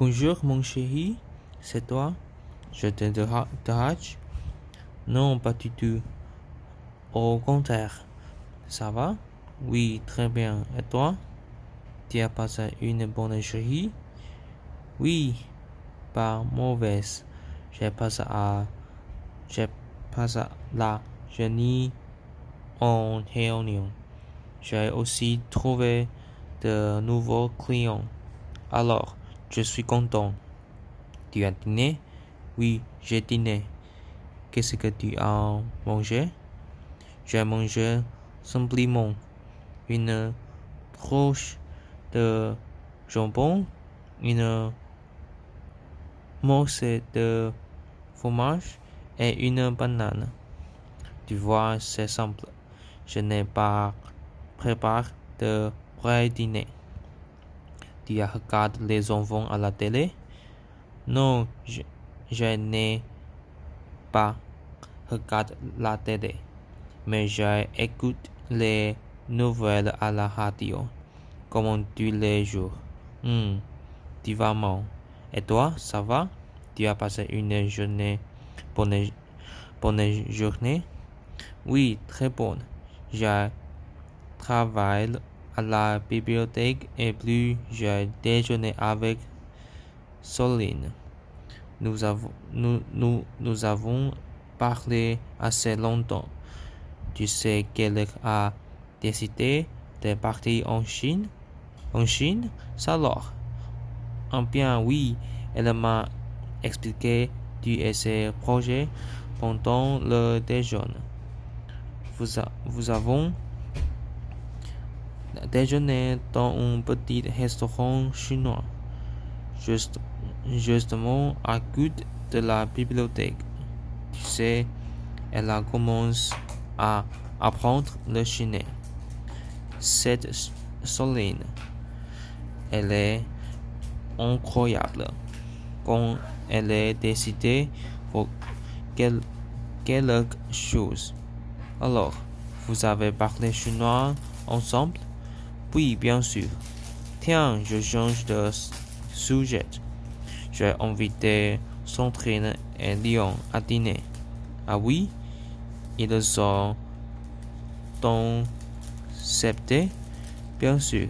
Bonjour mon chéri, c'est toi Je te dérange Non, pas du tout. Au contraire. Ça va? Oui, très bien. Et toi? Tu as passé une bonne journée Oui, pas mauvaise. J'ai passé à j'ai passé la journée en réunion. J'ai aussi trouvé de nouveaux clients. Alors, je suis content. Tu as dîné? Oui, j'ai dîné. Qu'est-ce que tu as mangé? J'ai mangé simplement une broche de jambon, une morceau de fromage et une banane. Tu vois, c'est simple. Je n'ai pas préparé de vrai dîner. Tu as regardé les enfants à la télé? Non, je, je n'ai pas regardé la télé, mais j'écoute les nouvelles à la radio, comme tous les jours. Hmm, tu vas mal. Et toi, ça va? Tu as passé une journée, bonne, bonne journée? Oui, très bonne. J'ai travaillé la bibliothèque et puis j'ai déjeuné avec Soline. Nous avons, nous, nous, avons parlé assez longtemps. Tu sais qu'elle a décidé de partir en Chine? En Chine? Ça alors? En bien oui, elle m'a expliqué tous ses projets pendant le déjeuner. Vous, vous avons déjeuner dans un petit restaurant chinois, juste, justement à côté de la bibliothèque. Tu sais, elle a commencé à apprendre le chinois. Cette Soline, elle est incroyable. Quand elle est décidée pour quelque chose. Alors, vous avez parlé chinois ensemble? Oui, bien sûr. Tiens, je change de sujet. J'ai invité Sandrine et Lyon à dîner. Ah oui? Ils sont dans? Bien sûr.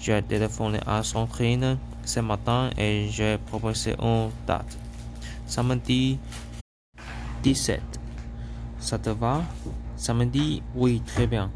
J'ai téléphoné à Sandrine ce matin et j'ai proposé une date. Samedi 17. Ça te va? Samedi? Oui, très bien.